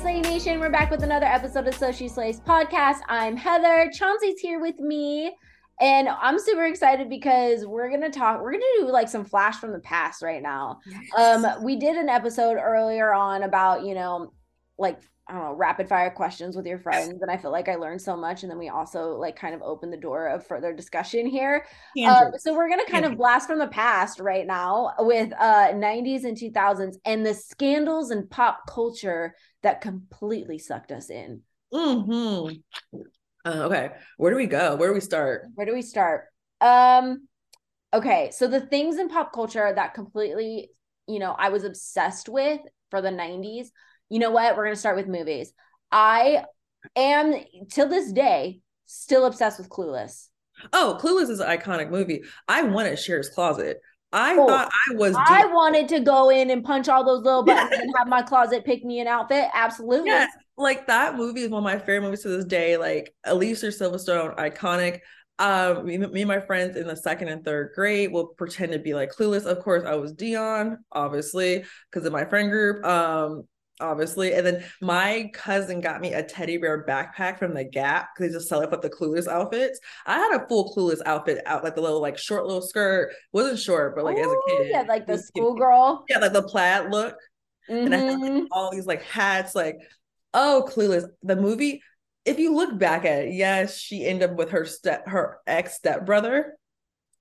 Slay Nation. We're back with another episode of So She Slays podcast. I'm Heather. Chauncey's here with me. And I'm super excited because we're gonna talk, we're gonna do like some flash from the past right now. Yes. Um, we did an episode earlier on about, you know, like I don't know, rapid fire questions with your friends. And I feel like I learned so much. And then we also like kind of opened the door of further discussion here. Um, so we're going to kind of blast from the past right now with uh 90s and 2000s and the scandals and pop culture that completely sucked us in. Hmm. Uh, okay. Where do we go? Where do we start? Where do we start? Um. Okay. So the things in pop culture that completely, you know, I was obsessed with for the 90s you know what? We're going to start with movies. I am, till this day, still obsessed with Clueless. Oh, Clueless is an iconic movie. I wanted Cher's Closet. I oh, thought I was. I wanted to go in and punch all those little buttons and have my closet pick me an outfit. Absolutely. Like that movie is one of my favorite movies to this day. Like Alicia Silverstone, iconic. Um, me, me, and my friends in the second and third grade will pretend to be like clueless. Of course, I was Dion, obviously, because of my friend group. Um, obviously. And then my cousin got me a teddy bear backpack from the Gap because they just sell it with the clueless outfits. I had a full clueless outfit out, like the little like short little skirt. wasn't short, but like Ooh, as a kid. Yeah, like the schoolgirl. Yeah, like the plaid look. Mm-hmm. And I had like, mm-hmm. all these like hats, like, oh, clueless. The movie, if you look back at it, yes, she ended up with her step her ex stepbrother.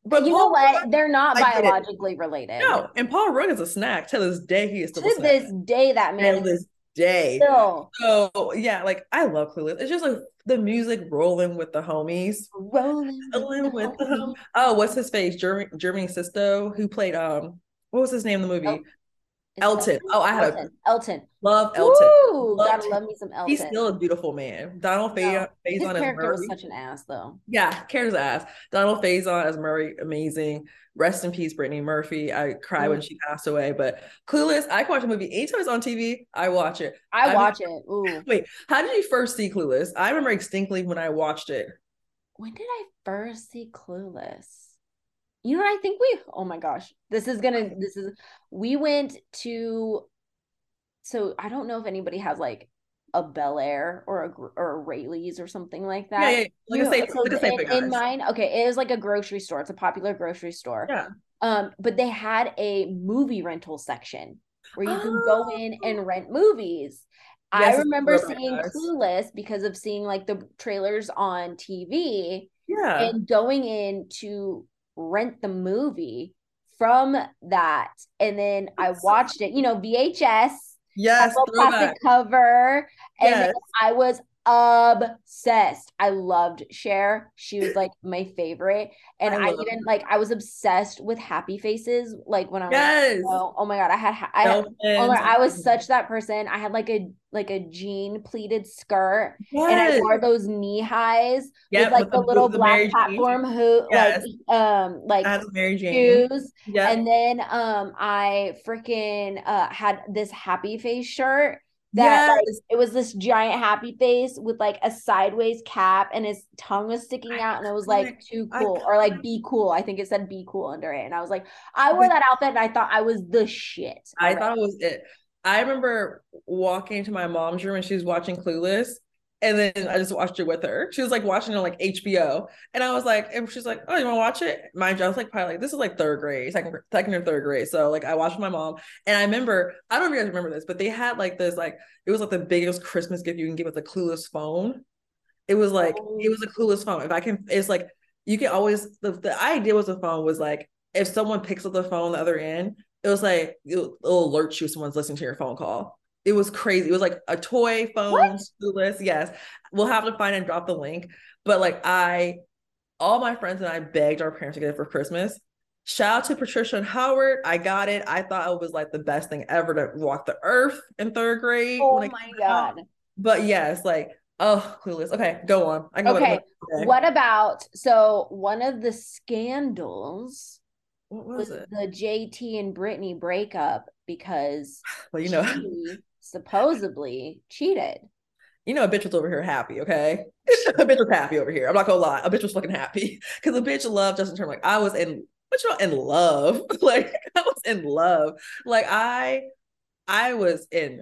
But you Paul know what? Rudd, They're not biologically related. No, and Paul Rudd is a snack. To this day, he is still to this day. That man to this day. Still. So yeah, like I love Clueless. It's just like the music rolling with the homies, rolling, rolling with the homies. Oh, what's his face? Jeremy, Jeremy Sisto, who played um, what was his name in the movie? Oh. Elton. Oh, I had Elton. a Elton. Love Elton. Ooh, gotta love me some Elton. He's still a beautiful man. Donald Faison. No, his character was such an ass, though. Yeah, character's ass. Donald Faison as Murray, amazing. Rest in peace, Brittany Murphy. I cry mm. when she passed away. But Clueless, I can watch a movie anytime it's on TV. I watch it. I, I watch mean, it. Ooh. Wait, how did you first see Clueless? I remember distinctly when I watched it. When did I first see Clueless? You know what I think we oh my gosh this is gonna this is we went to so I don't know if anybody has like a Bel Air or a or a Raley's or something like that. Yeah, yeah. Like a safe, so like a safe in, in mine, okay, it is like a grocery store. It's a popular grocery store. Yeah. Um, but they had a movie rental section where you oh. can go in and rent movies. Yes, I remember seeing Clueless because of seeing like the trailers on TV. Yeah. And going in to rent the movie from that. And then I watched it, you know, VHS. Yes, cover. And yes. I was obsessed. I loved Cher. She was like my favorite. And I, I even like I was obsessed with happy faces. Like when I was yes. oh, oh my god, I had I had, oh my, I was such that person. I had like a like a jean pleated skirt yes. and I wore those knee highs yep, with like with the, the, little the black platform hoop yes. like um like Mary Jane. shoes. Yep. And then um I freaking uh had this happy face shirt that yes. like it was this giant happy face with like a sideways cap and his tongue was sticking out and it was like too cool or like be cool. I think it said be cool under it and i was like i wore that outfit and i thought i was the shit i thought it was it. I remember walking to my mom's room and she was watching clueless and then I just watched it with her. She was like watching it on like HBO. And I was like, and she's like, Oh, you want to watch it? Mind you, I was like, probably like, this is like third grade, second, second or third grade. So like I watched with my mom. And I remember, I don't know if you guys remember this, but they had like this, like, it was like the biggest Christmas gift you can give with a clueless phone. It was like, oh. it was a oh. clueless phone. If I can, it's like, you can always, the, the idea was the phone was like, if someone picks up the phone on the other end, it was like, it'll, it'll alert you if someone's listening to your phone call. It was crazy. It was like a toy phone list. Yes. We'll have to find and drop the link. But like I, all my friends and I begged our parents to get it for Christmas. Shout out to Patricia and Howard. I got it. I thought it was like the best thing ever to walk the earth in third grade. Oh my God. Out. But yes, like, oh, clueless. Okay, go on. I go okay. What about so one of the scandals what was, was it? the JT and Brittany breakup because well, you know, supposedly cheated. You know, a bitch was over here happy, okay? a bitch was happy over here. I'm not gonna lie. A bitch was fucking happy because a bitch loved Justin Timberlake. I was in, but you know, in love. like I was in love. Like I, I was in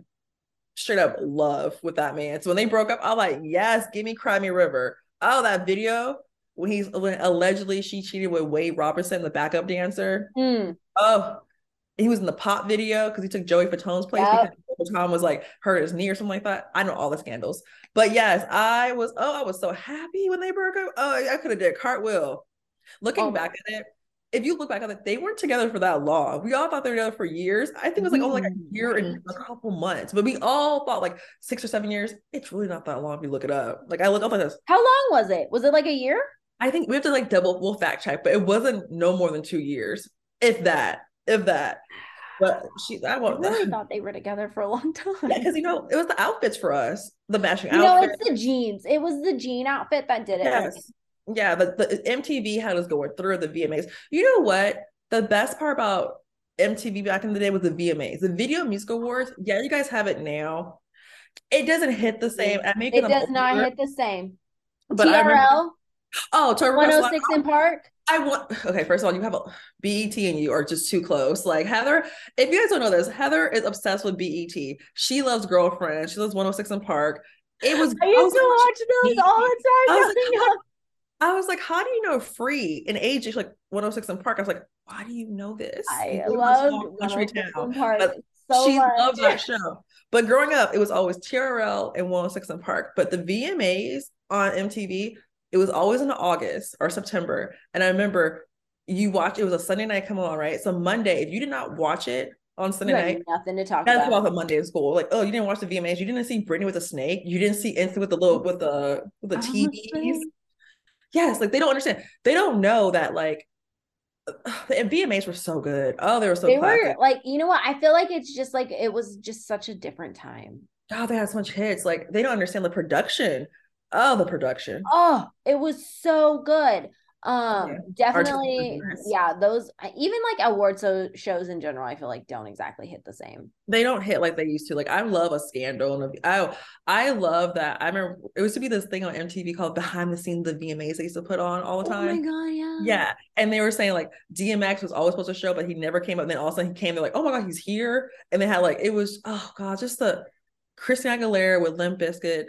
straight up love with that man. So when they broke up, I'm like, yes, give me Cry Me River. Oh, that video when he's when allegedly she cheated with Wade Robson, the backup dancer. Mm. Oh, he was in the pop video because he took Joey Fatone's place Yep. Tom was like hurt his knee or something like that. I know all the scandals, but yes, I was. Oh, I was so happy when they broke up. Oh, I could have did a cartwheel. Looking Oh back at it, if you look back at it, they weren't together for that long. We all thought they were together for years. I think it was like oh, like a year and a couple months, but we all thought like six or seven years. It's really not that long if you look it up. Like I look up like this. How long was it? Was it like a year? I think we have to like double we'll fact check, but it wasn't no more than two years, if that, if that. But she, I I won't. really thought they were together for a long time. Yeah, because you know it was the outfits for us, the matching you outfits. it's the jeans. It was the jean outfit that did it. Yes, yeah. The, the MTV had us going through the VMAs. You know what? The best part about MTV back in the day was the VMAs, the Video Music Awards. Yeah, you guys have it now. It doesn't hit the same. I make It does not hit the same. But I remember, TRL, oh, Bus 106 & Park. I want okay, first of all, you have a BET and you are just too close. Like Heather, if you guys don't know this, Heather is obsessed with BET. She loves girlfriend. She loves 106 & Park. It was I used was to like, watch those all the I time. was like. I was like, how do you know Free and AJ? She's like 106 & Park. I was like, why do you know this? I You live in a loved small country 106 town. Park But so she much. loved that show. But growing up, it was always TRL and 106 & Park. But the VMAs on MTV, it was always in August or September. And I remember you watch it was a Sunday night come on, right? So Monday, if you did not watch it on Sunday night, nothing to talk that's about. the Monday in school. Like, oh, you didn't watch the VMAs. You didn't see Britney with a snake. You didn't see NSYNC with the little with the with the oh, TVs. Yes, like they don't understand. They don't know that like the VMAs were so good. Oh, they were so They classic. were like, you know what? I feel like it's just like it was just such a different time. God, they had so much hits. Like they don't understand the production. Oh, the production. Oh, it was so good. Um, Yeah. definitely, yeah. Those even like award so shows in general, I feel like don't exactly hit the same. They don't hit like they used to. Like I love a scandal, and I I love that. I remember it used to be this thing on MTV called behind the scenes of the VMAs they used to put on all the time. Oh my god, yeah. Yeah, and they were saying like DMX was always supposed to show, but he never came up. And then all of a sudden he came. They're like, oh my god, he's here. And they had like it was oh god, just the Christina Aguilera with Limp Bizkit.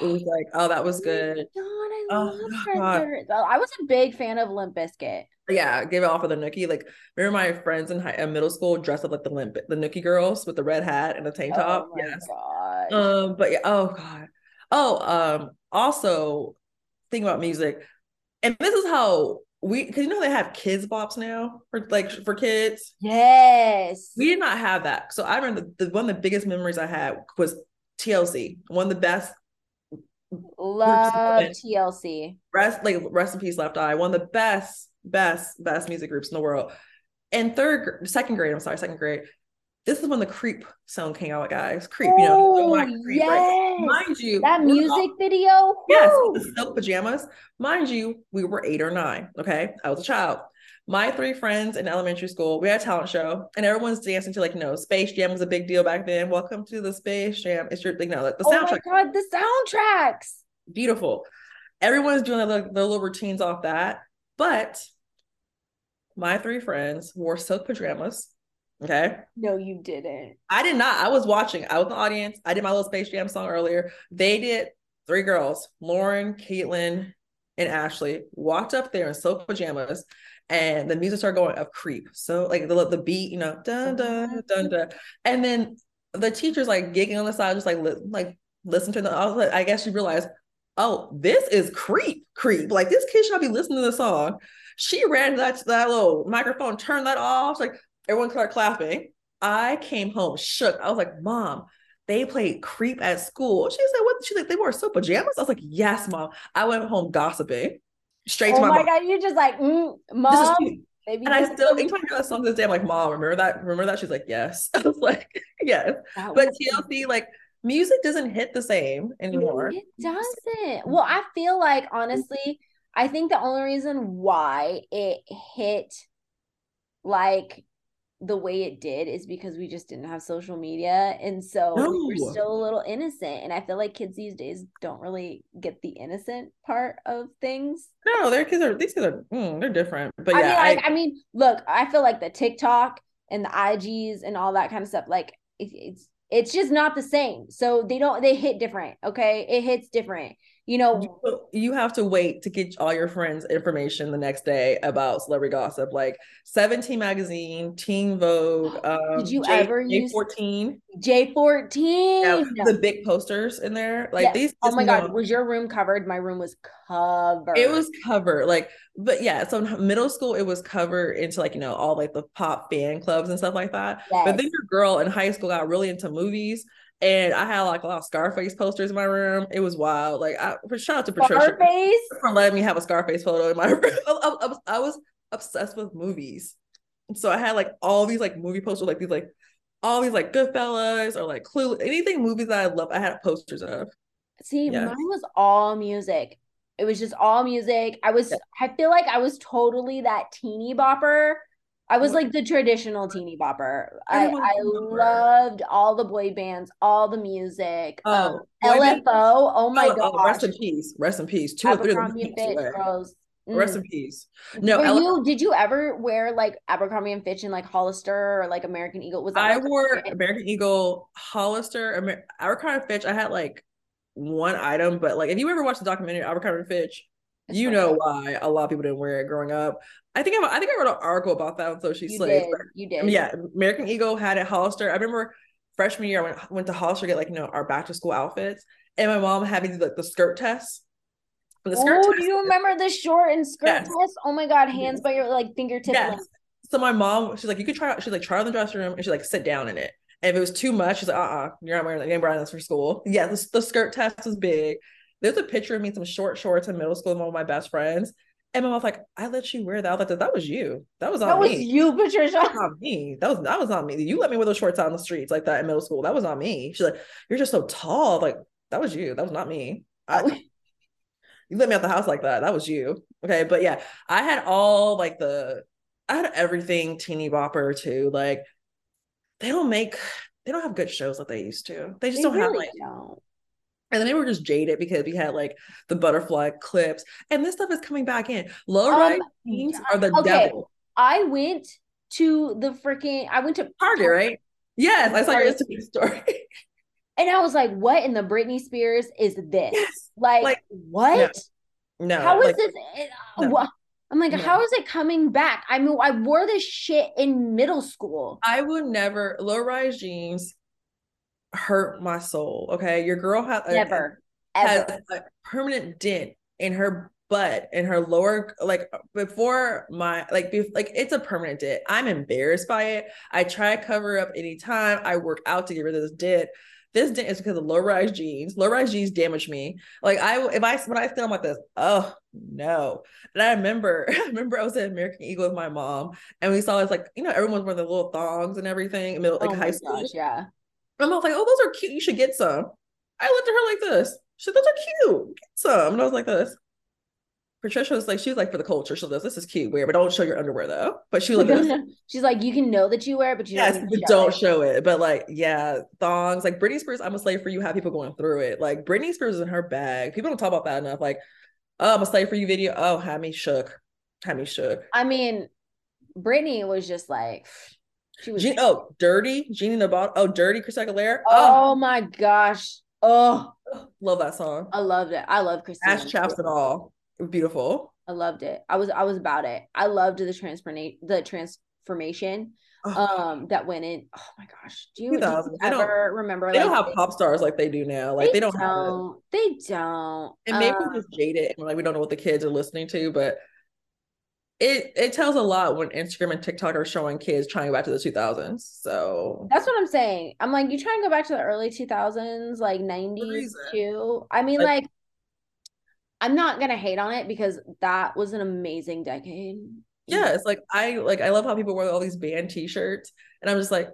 It was like oh that was good. God, I Oh, love God. I was a big fan of Limp Bizkit. Yeah, give it all for the Nookie. Like, remember my friends in high, in middle school dressed up like the limp, the Nookie girls with the red hat and the tank top. Oh yes. god. Um, but yeah, oh god. Oh, um, also think about music, and this is how we because you know they have kids bops now for like for kids. yes. We did not have that. So I remember the, the one of the biggest memories I had was TLC, one of the best love TLC. rest like rest in peace left eye one of the best best best music groups in the world and third second grade i'm sorry second grade this is when the creep song came out guys creep you know Oh, like creep, right? mind you That music all- video. yes woo! the silk pajamas mind you we were eight or nine okay i was a child my three friends in elementary school we had a talent show and everyone's dancing to like no, space jam was a big deal back then welcome to the space jam it's your you know like the oh my god, the soundtracks. beautiful. Everyone's doing their, their little routines off that. But my three friends wore silk pajamas. Okay. No, you didn't. I did not. I was watching. I was in the audience. I did my little Space Jam song earlier. They did three girls, Lauren, Caitlin, and Ashley, walked up there in silk pajamas. And the music started going of creep. So like the the beat, you know, dun dun dun dun. And then the teacher's like giggling on the side, just like li- like listen to the I like, I guess she realized, oh, this is creep, creep. Like this kid should not be listening to the song. She ran that that little microphone, turned that off. Like everyone started clapping. I came home shook. I was like, Mom, they played creep at school. She said, What? She's like, They wore silk pajamas? I was like, Yes, Mom. I went home gossiping straight Oh to my, my mom. god, you're just like, mm, mom. Maybe And I still, is- anytime I song this day, I'm like, Mom, remember that? Remember that? She's like, Yes. I was like, Yes. That But TLC, like, music doesn't hit the same anymore. It doesn't. Well, I feel like honestly, I think the only reason why it hit like the way it did is because we just didn't have social media. And so we were No. still a little innocent. And I feel like kids these days don't really get the innocent part of things. No, their kids are these kids are mm, they're different. But I yeah, mean, I, like, I, mean, look, I feel like the TikTok and the IGs and all that kind of stuff, like it, it's It's just not the same. So they don't they hit different. Okay. It hits different. You know, you have to wait to get all your friends information the next day about celebrity gossip, like 17 magazine, Teen Vogue. Um, did you J- ever J- use J14? J14. Yeah, the big posters in there. Like yes. these. Oh my God. Was your room covered? My room was covered. It was covered. Like, but yeah, so in middle school, it was covered into like, you know, all like the pop fan clubs and stuff like that. Yes. But then your girl in high school got really into movies and I had like a lot of Scarface posters in my room. It was wild. Like, I shout out to Patricia Scarface? for letting me have a Scarface photo in my room. I, I, was, I was obsessed with movies, so I had like all these like movie posters, like these like all these like Goodfellas or like Clue, anything movies that I love. I had posters of. See, mine was all music. It was just all music. I was. Yeah. I feel like I was totally that teeny bopper I was like the traditional teeny bopper. I, I loved all the boy bands, all the music. Oh, um, LFO. Oh my oh, god! Oh, rest in peace. Rest in peace. Two or three of them. Rose. Mm. Rest in peace. No, Were you did you ever wear like Abercrombie and Fitch and like Hollister or like American Eagle? Was that I like wore American Eagle, Hollister, Amer- Abercrombie and Fitch. I had like one item, but like if you ever watched the documentary Abercrombie and Fitch, you know why a lot of people didn't wear it growing up. I think I, I think I wrote an article about that on Social you Slaves. Did. You did. yeah, American Eagle had it Hollister. I remember freshman year I went went to Hollister to get like you know our back to school outfits, and my mom had me do like the skirt test. The skirt oh, do you remember the short and skirt yes. test? Oh my god, hands by your like fingertips. Yes. So my mom, she's like, you could try. She's like, try in the dressing room, and she's like, sit down in it. And if it was too much, she's like, uh, uh-uh, uh, you are not wearing that. You ain't wearing this for school. Yeah, the, the skirt test was big. There's a picture of me in some short shorts in middle school with one of my best friends. And my mom's like, I let you wear that. I was like, that was you. That was that me. That was you, Patricia. That was not me. That was that was not me. You let me wear those shorts out on the streets like that in middle school. That was not me. She's like, you're just so tall. Like that was you. That was not me. I, oh. you let me out the house like that. That was you. Okay, but yeah, I had all like the, I had everything teeny bopper too. Like they don't make, they don't have good shows like they used to. They just they don't really have like. Don't and then they were just jaded because we had like the butterfly clips, and this stuff is coming back in. Low rise um, jeans are the okay. devil. I went to the freaking. I went to Target, right? Yes, I saw your Instagram story. and I was like, "What in the Britney Spears is this? Yes. Like, like, what? No, no how is like, this? No. I'm like, no. how is it coming back? I mean, I wore this shit in middle school. I would never low rise jeans hurt my soul. Okay. Your girl had uh, never a, has a permanent dent in her butt in her lower like before my like be, like it's a permanent dent. I'm embarrassed by it. I try to cover up anytime I work out to get rid of this dent. This dent is because of low rise jeans. Low rise jeans damage me. Like I, if I when I stand like this, oh no. And I remember, I remember I was at American Eagle with my mom, and we saw this like you know everyone's wearing the little thongs and everything in middle like oh high school. Gosh, yeah. And I was like, oh, those are cute. You should get some. I looked at her like this. She said, those are cute. Get some. And I was like this. Patricia was like, she's like for the culture. She goes, this is cute. Wear, but don't show your underwear though. But she was like, she's like, you can know that you wear it, but you yes, don't, but show, don't it. show it. But like, yeah, thongs. Like Britney Spears, I'm a slave for you. Have people going through it. Like Britney Spears is in her bag. People don't talk about that enough. Like, oh, I'm a slave for you video. Oh, had me shook. Had me shook. I mean, Britney was just like, she was Jean, oh dirty in the bottle. Oh, dirty Christina Aguilera. Oh, oh, my gosh. Oh, love that song. I loved it. I love Christina. Ash chaps it all. Beautiful. I loved it. I was I was about it. I loved the transformation the transformation oh. um that went in. Oh my gosh. Do you, do you ever remember they like, don't have pop stars like they do now. Like they, they don't, don't They don't. And maybe um, just jaded and like we don't know what the kids are listening to, but it it tells a lot when Instagram and TikTok are showing kids trying to go back to the 2000s. So that's what I'm saying. I'm like, you try and go back to the early 2000s, like 90s too. I mean, like, like, I'm not gonna hate on it because that was an amazing decade. Yeah, it's like I like I love how people wear all these band T-shirts, and I'm just like,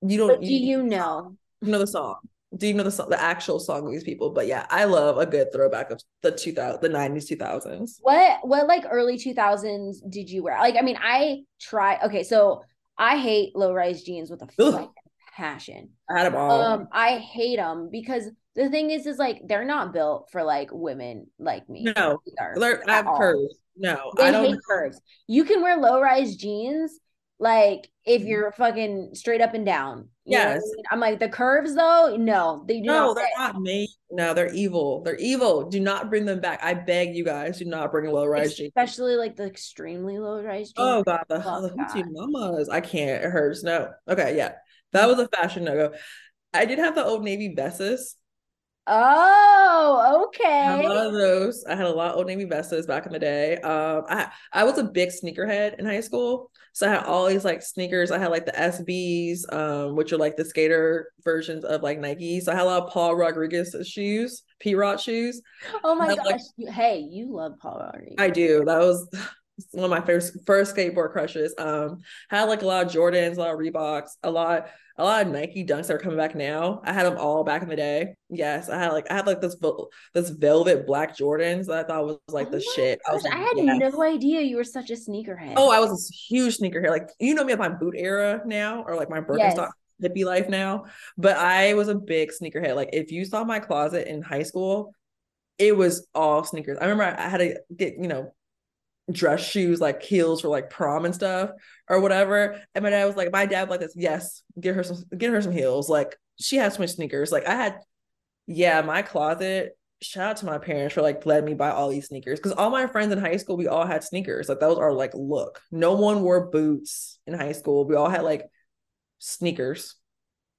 you don't. do you, you know? You know the song do you know the song, the actual song of these people? But yeah, I love a good throwback of the 2000, the 90s, 2000s. What, what like early 2000s did you wear? Like, I mean, I try, okay, so I hate low rise jeans with a passion. I had them all. Um, I hate them because the thing is, is like they're not built for like women like me. No, either, I have curves. No, they I don't hate curves. You can wear low rise jeans Like if mm-hmm. you're fucking straight up and down. What I Yes. mean? I'm like the curves though. No, they do No, not. they're fit. not made. No, they're evil. They're evil. Do not bring them back. I beg you guys, do not bring low rise jeans. especially like the extremely low rise jeans. Oh god, the, Fuck the hoochie mamas. I can't. It hurts. No. Okay, yeah. That mm. was a fashion no go. I did have the old navy vests. Oh, okay. I had a lot of those. I had a lot of old navy vests back in the day. Um, I I was a big sneakerhead in high school, so I had all these like sneakers. I had like the SBs, um, which are like the skater versions of like Nike. So I had a lot of Paul Rodriguez shoes, P Rod shoes. Oh my like- gosh. You- Hey, you love Paul Rodriguez. I do. That was one of my first first skateboard crushes. Um, had like a lot of Jordans, a lot of Reeboks, a lot a lot of Nike Dunks that are coming back now. I had them all back in the day. Yes, I had like I had like this this velvet black Jordans that I thought was like Oh the my shit. I was like, I had yes. no idea you were such a sneakerhead. Oh, I was a huge sneakerhead. Like you know me at my boot era now, or like my Birkenstock hippie life now. But I was a big sneakerhead. Like if you saw my closet in high school, it was all sneakers. I remember I had to get you know dress shoes like heels for like prom and stuff or whatever. And my dad was like, my dad like this, yes, get her some get her some heels. Like she has so much sneakers. Like I had, yeah, my closet. Shout out to my parents for like letting me buy all these sneakers because all my friends in high school we all had sneakers. Like that was our like look. No one wore boots in high school. We all had like sneakers.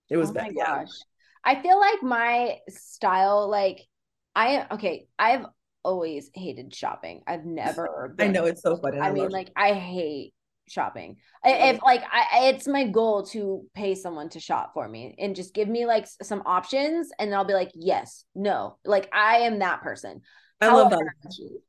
It was oh bad. Gosh. I feel like my style, like I okay, I've always hated shopping. I've never I know it's so funny. I mean, love like I hate shopping. I, if like I, it's my goal to pay someone to shop for me and just give me like some options, and then I'll be like, yes, no. Like I am that person. I love that. However-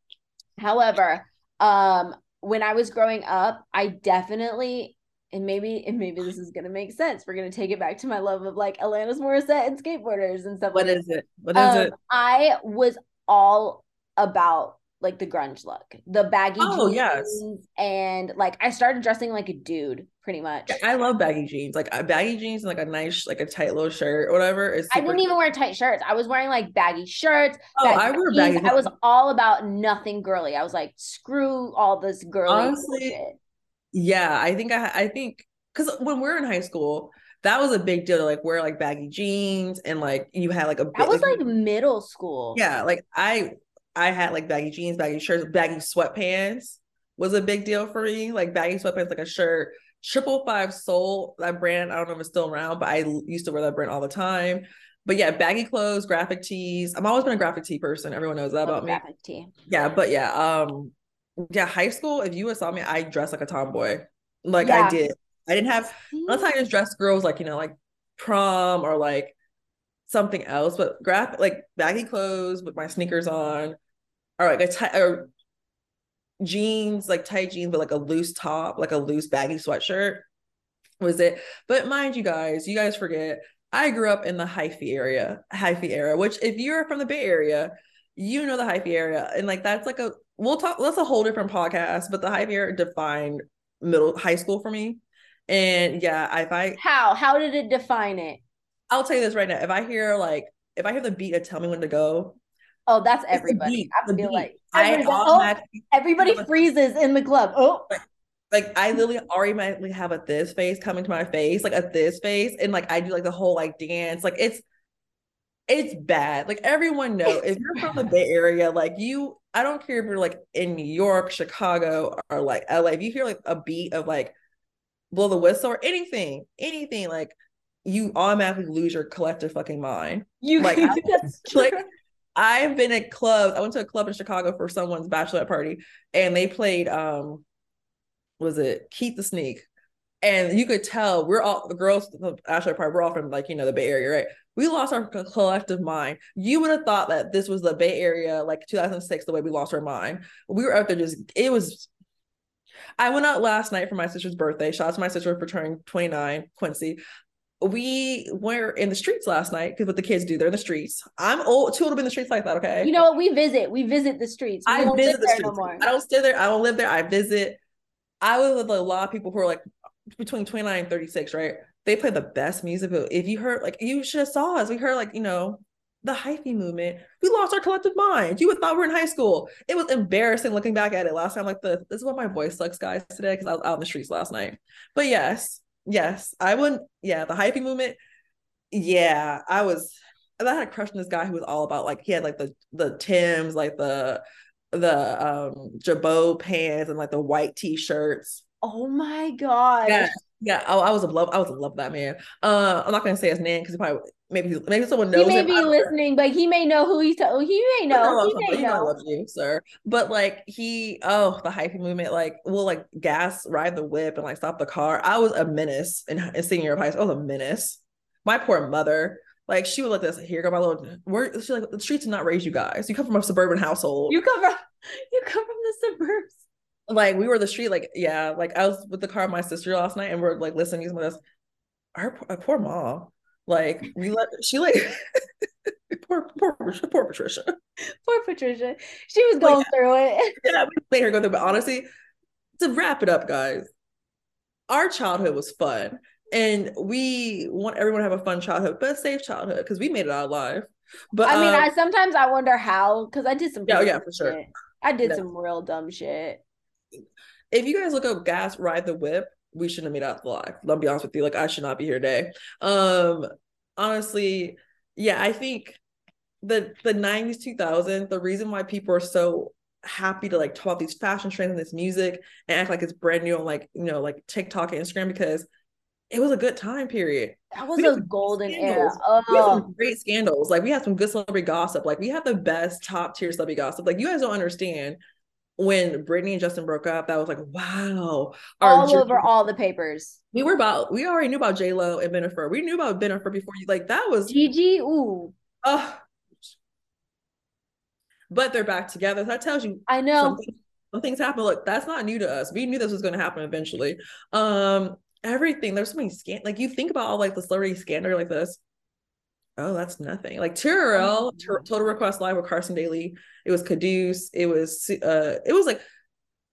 However, um, when I was growing up, I definitely and maybe and maybe this is gonna make sense. We're gonna take it back to my love of like Alanis Morissette and skateboarders and stuff. What like is it? What is um, it? I was all about like the grunge look, the baggy Oh, jeans, yes. and like I started dressing like a dude, pretty much. I love baggy jeans. Like uh, baggy jeans and like a nice, like a tight little shirt or whatever. Is I didn't even wear tight shirts. I was wearing like baggy shirts. Oh, baggy I wear jeans. baggy. I was all about nothing girly. I was like, screw all this girly Honestly, bullshit. Yeah, I think I I think because when we are in high school, that was a big deal to like wear like baggy jeans and like you had like a That bit was like middle school. yeah, like I I had like baggy jeans, baggy shirts, baggy sweatpants was a big deal for me. Like baggy sweatpants, like a shirt. Triple Five Soul, that brand, I don't know if it's still around, but I used to wear that brand all the time. But yeah, baggy clothes, graphic tees. I've always been a graphic tee person. Everyone knows that about me. graphic tee. Yeah, but yeah, um, yeah, high school. If you would saw me, I dressed like a tomboy. Like Yeah. I did. I didn't have. Unless I just dressed girls like you know like prom or like something else, but graphic like baggy clothes with my sneakers on, or like a tight or jeans like tight jeans but like a loose top, like a loose baggy sweatshirt was it. But mind you guys, you guys forget. I grew up in the hyphy area, hyphy era, which if you're from the Bay Area, you know the hyphy area. And like that's like a we'll talk that's a whole different podcast, but the hyphy era defined middle high school for me. And yeah, if I How? How did it define it? I'll tell you this right now. If I hear like if I hear the beat to tell me when to go, Oh, that's it's everybody. I feel like I oh, everybody, oh, everybody freezes in the club. Oh, like I literally automatically have a this face coming to my face, like a this face, and like I do like the whole like dance. Like it's it's bad. Like everyone know if you're from the Bay Area, like you, I don't care if you're like in New York, Chicago, or like LA. If you hear like a beat of like blow the whistle or anything, anything like you automatically lose your collective fucking mind. you Like, I- Like I've been at clubs. I went to a club in Chicago for someone's bachelorette party, and they played um, was it Keak da Sneak, and you could tell we're all the girls the bachelorette party. We're all from like you know the Bay Area, right? We lost our collective mind. You would have thought that this was the Bay Area, like 2006, the way we lost our mind. We were out there just. It was. I went out last night for my sister's birthday. Shout out to my sister for turning 29, Quincy we were in the streets last night because what the kids do, they're in the streets. I'm old, too old to be in the streets like that. Okay, you know what? We visit. We visit the streets. We I don't visit live the there streets. no more. I don't stay there. I don't live there. I visit. I was with a lot of people who are like between 29 and 36, right? They play the best music. But if you heard, like, you should have saw us. We heard, like, you know, the hyphy movement, we lost our collective mind. You would thought we were in high school. It was embarrassing looking back at it last time. Like the this is what my voice sucks, guys, today because I was out in the streets last night. But yes, yes, I wouldn't. Yeah, the hyphy movement. Yeah, I was. I had a crush on this guy who was all about like he had like the the Tims, like the the um Girbaud pants and like the white t-shirts. Oh my god. Yeah. I, I was a love. I was a love that man. Uh, I'm not gonna say his name because he probably maybe maybe someone knows. He may him. be listening, but he may know who he's. T- he may know. He may know. I love you, sir. But like he, oh, the hyphy movement, like will like ghost ride the whip and like stop the car. I was a menace in, in senior year of high school. I was a menace. My poor mother. Like she would let this. Here go my little. Where she's like the streets did not raise you guys. You come from a suburban household. You come from. You come from the suburbs. Like we were the street. Like yeah. Like I was with the car of my sister last night, and we're like listening to this. Our, our poor mom like we let she like poor poor poor Patricia. Poor Patricia. She was going like, through it. Yeah, we made her go through. But honestly, to wrap it up, guys, our childhood was fun. And we want everyone to have a fun childhood, but a safe childhood because we made it out alive. But I mean, um, I sometimes I wonder how because I did some yeah, yeah, for sure. Shit. I did some real dumb shit. If you guys look up ghost ride the whip, we shouldn't have made out live. I'll be honest with you. Like I should not be here today. Um, honestly, yeah, I think the the 90s, 2000s, the reason why people are so happy to like talk about these fashion trends and this music and act like it's brand new on like, you know, like TikTok and Instagram because it was a good time period. That was a golden era. Oh. We had some great scandals. Like we had some good celebrity gossip. Like we had the best top tier celebrity gossip. Like you guys don't understand when Britney and Justin broke up, that was like, wow. All over all the papers. We were about, we already knew about J Lo and Bennifer. We knew about Bennifer before you, like, that was Gigi. Ooh. Oh. But they're back together. That tells you. I know. Something, some things happen. Look, that's not new to us. We knew this was going to happen eventually. Um, everything. There's so many scan. Like you think about all like the celebrity scandal like this oh, that's nothing. Like TRL, oh. Total Request Live with Carson Daly. It was Caduce. It was uh, it was like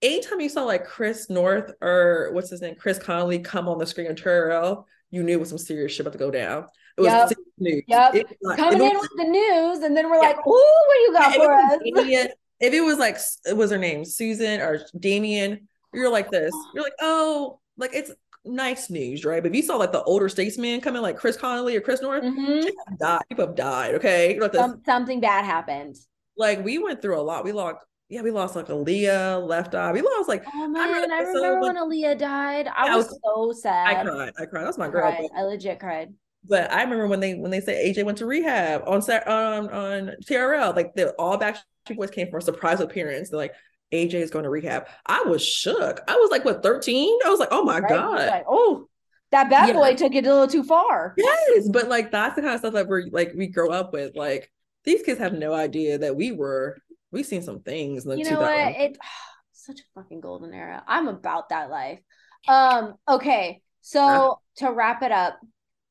anytime you saw like Chris North or what's his name, Chris Connelly come on the screen in TRL, you knew it was some serious shit about to go down. It was yep. news. Yep. It, like, Coming in was, with the news, and then we're yeah. like, "Ooh, what do you got for us?" Damien, if it was like, it was her name, Susan or Damien, you're like this. You're like, oh, like it's nice news, right? But if you saw like the older statesmen coming, like Chris Connelly or Chris North, mm-hmm. people, have died. people have died. Okay, like Some, something bad happened. Like we went through a lot. We lost. Yeah, we lost like Aaliyah, Left Eye. We lost like. Oh man, I remember, I remember when Aaliyah died. I, was, was, so sad. I cried. I cried. That's my I girl. Cried. I legit cried. But I remember when they when they said AJ went to rehab on on on TRL, like the all Backstreet Boys came for a surprise appearance. They're like, AJ is going to rehab. I was shook. I was like, what, 13? I was like, oh my right? God. Like, oh, that bad yeah. boy took it a little too far. Yes. But like, that's the kind of stuff that we're like, we grow up with. Like, these kids have no idea that we were, we've seen some things. you know what? It, such a fucking golden era. I'm about that life. Um, okay. So yeah. to wrap it up,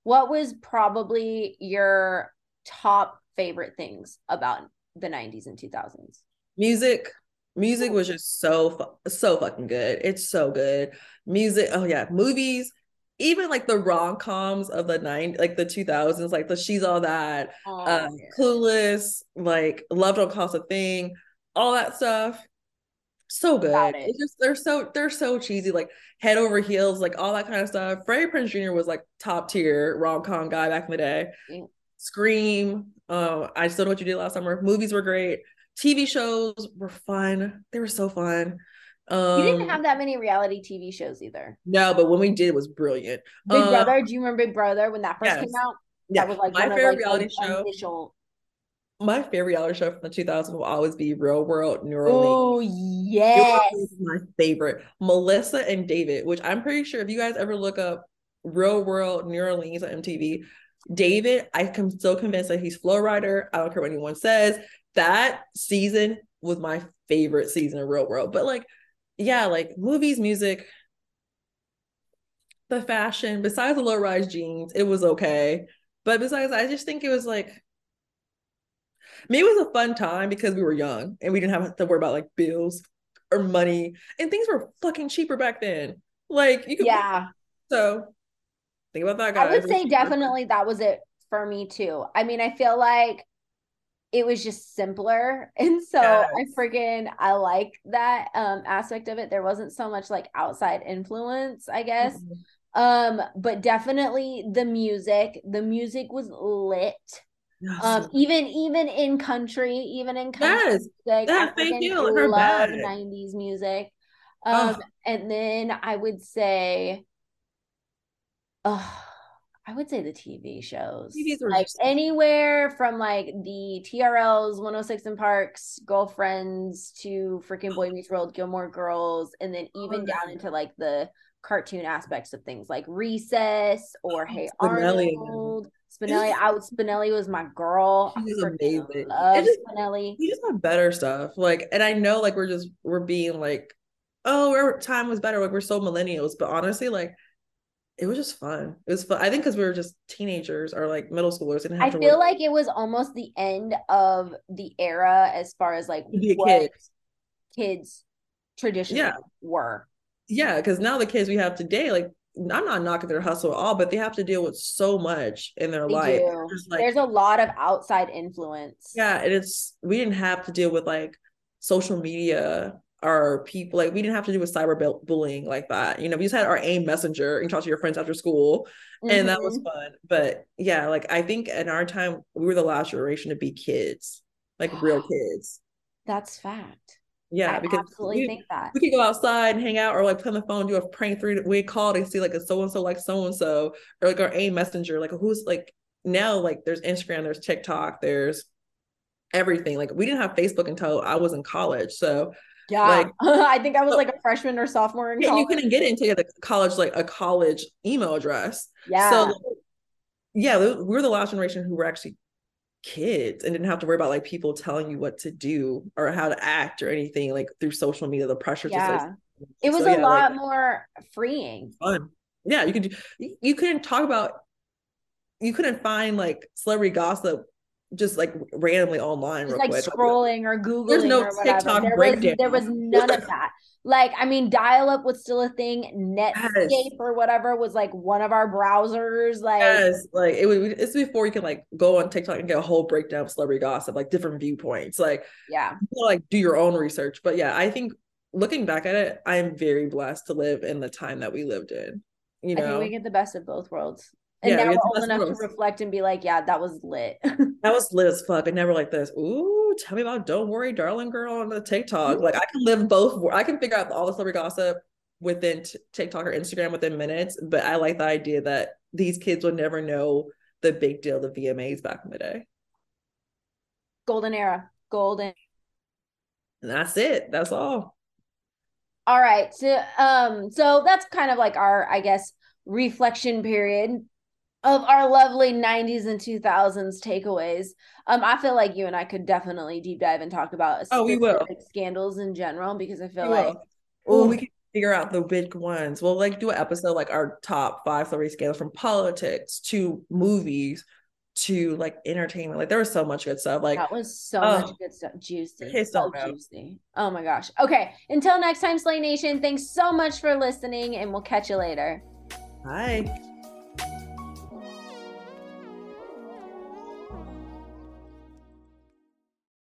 what was probably your top favorite things about the 90s and 2000s? Music, Music was just so so fucking good. It's so good. Music, oh yeah, movies, even like the rom coms of the nine, like the two thousands, like the She's All That, oh, um, yeah. Clueless, like Love Don't Cost a Thing, all that stuff. So good. It. It's just they're so they're so cheesy, like head over heels, like all that kind of stuff. Freddie Prinze Jr. was like top tier rom com guy back in the day. Yeah. Scream. Uh, I still know what you did last summer. Movies were great. TV shows were fun. They were so fun. Um, you didn't um, have that many reality TV shows either. No, but when we did, it was brilliant. Big uh, Brother. Do you remember Big Brother when that first yes. came out? Yeah, that was like my favorite like reality show. Initial... My favorite reality show from the 2000s will always be Real World Orleans. Oh yes, my favorite. Melissa and David, which I'm pretty sure if you guys ever look up Real World New on MTV, David, I am so convinced that he's Flo Rida. I don't care what anyone says that season was my favorite season of Real World. But like, yeah, like movies, music, the fashion, besides the low rise jeans, it was okay. But besides, I just think it was like me, it was a fun time because we were young and we didn't have to worry about like bills or money and things were fucking cheaper back then. Like you could Yeah. So think about that guys. I would say definitely that was it for me too. I mean, I feel like it was just simpler. And so yes. I freaking I like that um aspect of it. There wasn't so much like outside influence, I guess. Mm-hmm. Um, but definitely the music. The music was lit. Yes. Um, even even in country, even in country yes. music, I thank you. love '90s music. Um, oh. and then I would say, oh, I would say the TV shows. TVs like anywhere from like the TRLs, 106 & Parks, Girlfriends to freaking Boy Meets World, Gilmore Girls, and then oh, even oh, down into like the cartoon aspects of things like Recess or oh, Hey Spinelli. Arnold. Spinelli, I would Spinelli was my girl. She's amazing. Love just, Spinelli. You just have better stuff. Like, and I know like we're just we're being like, oh, our time was better. Like we're so millennials, but honestly, like it was just fun. It was fun. I think because we were just teenagers or like middle schoolers. And I feel work. like it was almost the end of the era as far as like what kid. kids traditionally yeah. were. Yeah, because now the kids we have today, like I'm not knocking their hustle at all, but they have to deal with so much in their they life. Like, There's a lot of outside influence. Yeah, and it's we didn't have to deal with like social media our people like we didn't have to do with cyber bullying like that you know we just had our aim messenger and talk to your friends after school mm-hmm. and that was mm-hmm. fun but yeah like i think in our time we were the last generation to be kids like real kids that's fact yeah, I because absolutely we, think that we could go outside and hang out, or like play on the phone, do a prank three we call to see like a so and so like so and so, or like our AIM messenger, like who's like now like there's Instagram, there's TikTok, there's everything. Like we didn't have Facebook until I was in college, so yeah, like I think I was like a freshman or sophomore in college. You couldn't get into the college like a college email address. Yeah. So yeah, we we're the last generation who were actually kids and didn't have to worry about like people telling you what to do or how to act or anything like through social media. The pressure. Yeah. it was so, a yeah, lot like, more freeing. Fun. Yeah, you could. You couldn't talk about. You couldn't find like celebrity gossip just like randomly online, just like quick. scrolling or googling. There's no or TikTok there breakdown. Was, there was none of that. Like, I mean, dial up was still a thing. Netscape yes. or whatever was like one of our browsers. Like, yes, like it was. It's before you can like go on TikTok and get a whole breakdown of celebrity gossip, like different viewpoints. Like, yeah, you like do your own research. But yeah, I think looking back at it, I'm very blessed to live in the time that we lived in. You know, we get the best of both worlds. And yeah, now we're old enough gross. to reflect and be like, yeah, that was lit. that was lit as fuck. I never like this. Ooh, tell me about Don't Worry, Darling Girl on the TikTok. Like I can live both. I can figure out all the celebrity gossip within t- TikTok or Instagram within minutes. But I like the idea that these kids will never know the big deal, the VMAs back in the day. Golden era. Golden. And that's it. That's all. All right. So um, so that's kind of like our, I guess, reflection period of our lovely 90s and 2000s takeaways. Um, I feel like you and I could definitely deep dive and talk about oh, we will scandals in general because I feel we like oh, we can figure out the big ones. We'll like do an episode like our top five celebrity scandals from politics to movies to like entertainment. Like there was so much good stuff. Like that was so uh, much good stuff. Juicy. So juicy. Oh my gosh. Okay. Until next time, Slay Nation. Thanks so much for listening, and we'll catch you later. Bye.